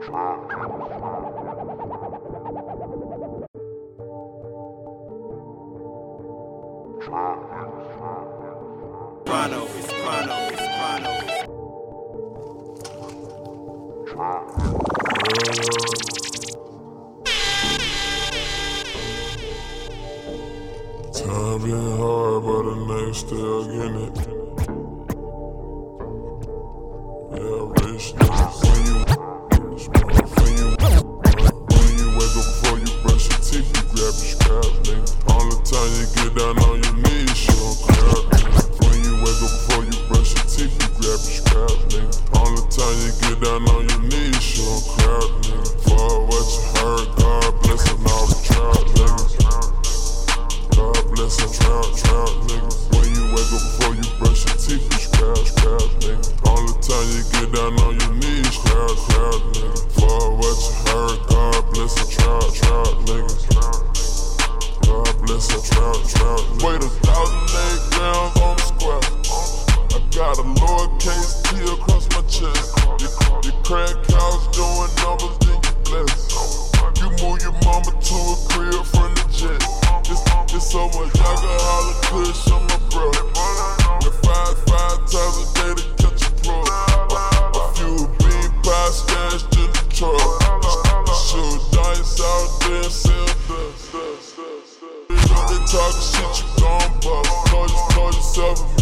Chrono, it's chrono. Time been hard, but the name still getting it. Yeah, niggas. When you, wake up nigga. All the time you get down on your knees, scrap, scrap, nigga. For what you heard, God bless them trap, trap, nigga. God bless them trap, trap, nigga. Wait a thousand eight grams on the square. I got a lowercase T across my chest. Your, your crack shit, you gon' bust. A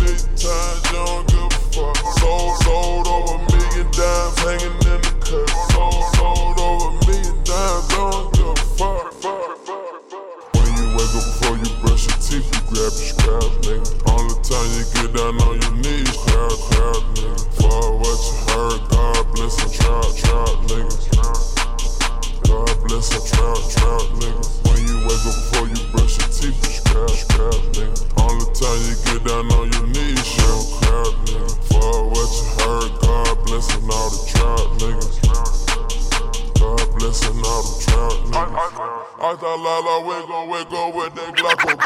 I thought Lala we gon' wake up with that Glock on.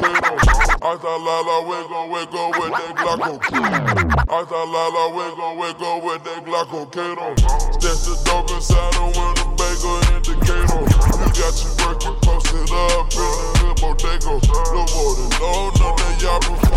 I thought Lala we gon' wake up with that Glock on I thought Lala we gon' wake up with that Glock on Kato. Stash the dope inside the window, bagel indicator. You got you working, posted up in the hood bodega. No more than oh, no, none of y'all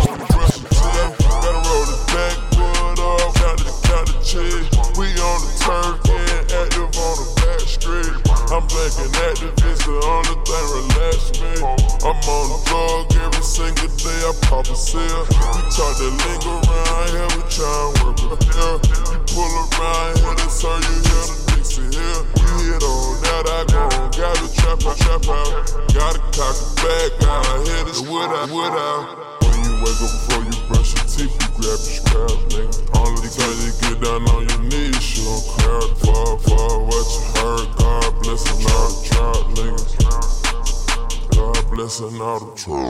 I pop a seal. We talk that lingo around here, we try and work with here. You pull around here, they serve you here, the Dixie here. You hit on that, I go on. Got a trap out, trap out. Got a cock a back, a hit it, wood out, wood out. When you wake up before you brush your teeth, you grab your scraps, nigga. All the trap.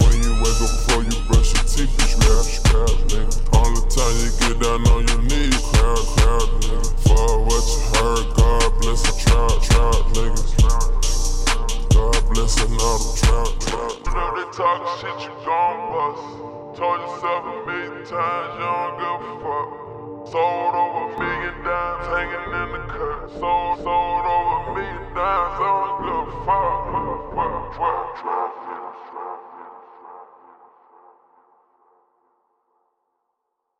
When you wake up before you brush your teeth, you scrap, scrap, nigga. Only time you get down on your knees, crowd, crowd, nigga. For what you heard, God bless and trap, trap, niggas. God bless all the trap, trap. You know they talking shit, you gon' bust. Told yourself a million times, you don't give a fuck. Sold over a million dimes hanging in the cut. Sold, sold over a million dimes, I don't give a fuck, fuck, fuck, fuck.